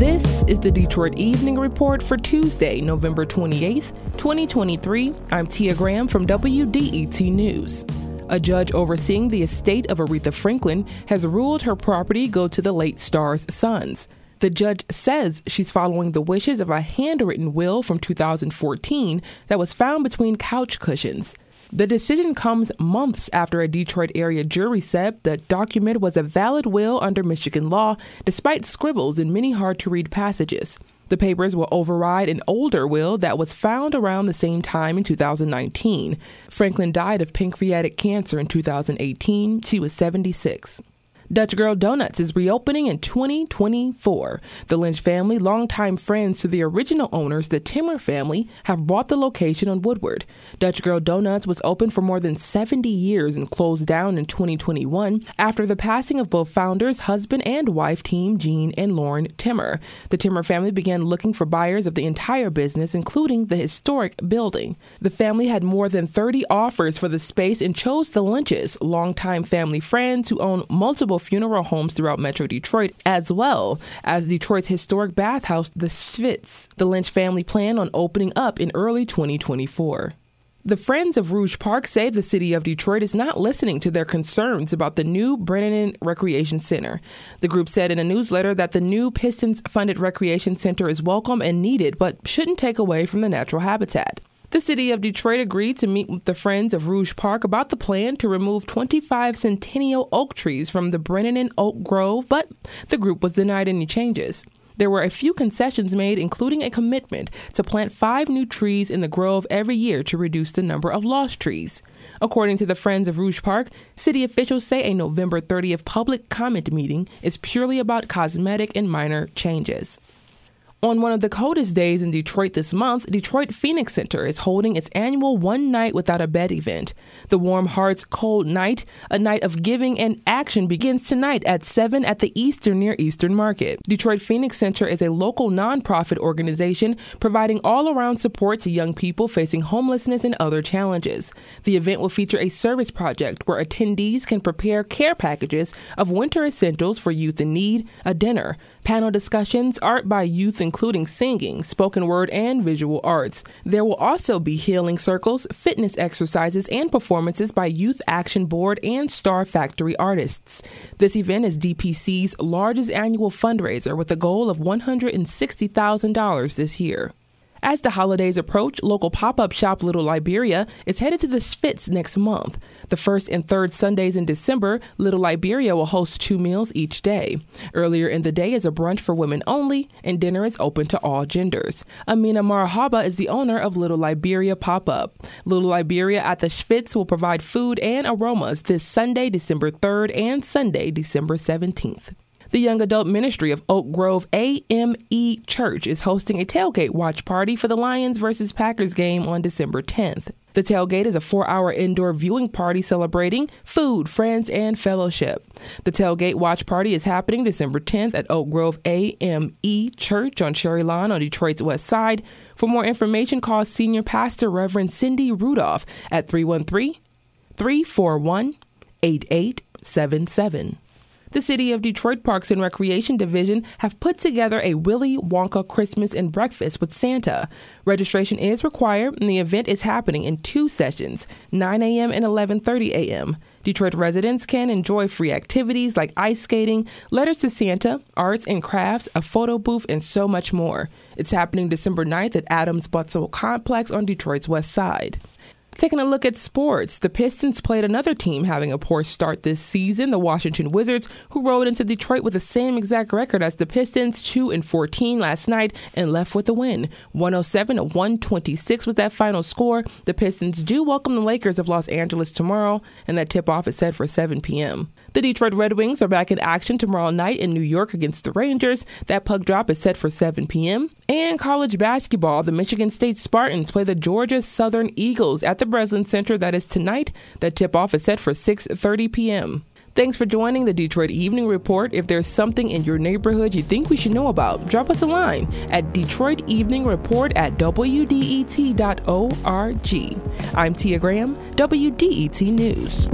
This is the Detroit Evening Report for Tuesday, November 28th, 2023. I'm Tia Graham from WDET News. A judge overseeing the estate of Aretha Franklin has ruled her property go to the late star's sons. The judge says she's following the wishes of a handwritten will from 2014 that was found between couch cushions. The decision comes months after a Detroit area jury said the document was a valid will under Michigan law, despite scribbles in many hard to read passages. The papers will override an older will that was found around the same time in 2019. Franklin died of pancreatic cancer in 2018. She was 76. Dutch Girl Donuts is reopening in 2024. The Lynch family, longtime friends to the original owners, the Timmer family, have bought the location on Woodward. Dutch Girl Donuts was open for more than 70 years and closed down in 2021 after the passing of both founders, husband and wife team Jean and Lauren Timmer. The Timmer family began looking for buyers of the entire business, including the historic building. The family had more than 30 offers for the space and chose the Lynches, longtime family friends who own multiple funeral homes throughout Metro Detroit, as well as Detroit's historic bathhouse, the Schvitz. The Lynch family plan on opening up in early 2024. The Friends of Rouge Park say the city of Detroit is not listening to their concerns about the new Brennan Recreation Center. The group said in a newsletter that the new Pistons funded recreation center is welcome and needed, but shouldn't take away from the natural habitat. The city of Detroit agreed to meet with the Friends of Rouge Park about the plan to remove 25 centennial oak trees from the Brennan and Oak Grove, but the group was denied any changes. There were a few concessions made, including a commitment to plant five new trees in the grove every year to reduce the number of lost trees. According to the Friends of Rouge Park, city officials say a November 30th public comment meeting is purely about cosmetic and minor changes. On one of the coldest days in Detroit this month, Detroit Phoenix Center is holding its annual One Night Without a Bed event. The Warm Hearts Cold Night, a night of giving and action, begins tonight at 7 at the Eastern near Eastern Market. Detroit Phoenix Center is a local nonprofit organization providing all around support to young people facing homelessness and other challenges. The event will feature a service project where attendees can prepare care packages of winter essentials for youth in need, a dinner, panel discussions, art by youth, including singing, spoken word, and visual arts. There will also be healing circles, fitness exercises, and performances by Youth Action Board and Star Factory artists. This event is DPC's largest annual fundraiser with a goal of $160,000 this year. As the holidays approach, local pop up shop Little Liberia is headed to the Schvitz next month. The first and third Sundays in December, Little Liberia will host two meals each day. Earlier in the day is a brunch for women only, and dinner is open to all genders. Amina Marahaba is the owner of Little Liberia Pop Up. Little Liberia at the Schvitz will provide food and aromas this Sunday, December 3rd, and Sunday, December 17th. The Young Adult Ministry of Oak Grove AME Church is hosting a tailgate watch party for the Lions versus Packers game on December 10th. The tailgate is a four hour indoor viewing party celebrating food, friends, and fellowship. The tailgate watch party is happening December 10th at Oak Grove AME Church on Cherry Lawn on Detroit's west side. For more information, call Senior Pastor Reverend Cindy Rudolph at 313 341 8877 the City of Detroit Parks and Recreation Division have put together a Willy Wonka Christmas and breakfast with Santa. Registration is required, and the event is happening in two sessions, 9 a.m. and 11:30 a.m. Detroit residents can enjoy free activities like ice skating, letters to Santa, arts and crafts, a photo booth, and so much more. It's happening December 9th at Adams Butzel Complex on Detroit's west side. Taking a look at sports, the Pistons played another team having a poor start this season, the Washington Wizards, who rode into Detroit with the same exact record as the Pistons, 2 and 14 last night, and left with a win. 107 to 126 was that final score. The Pistons do welcome the Lakers of Los Angeles tomorrow, and that tip off is set for 7 p.m. The Detroit Red Wings are back in action tomorrow night in New York against the Rangers. That puck drop is set for 7 p.m. And college basketball, the Michigan State Spartans play the Georgia Southern Eagles at the Breslin Center. That is tonight. The tip off is set for 6:30 p.m. Thanks for joining the Detroit Evening Report. If there's something in your neighborhood you think we should know about, drop us a line at Detroit Evening Report at WDET.org. I'm Tia Graham, WDET News.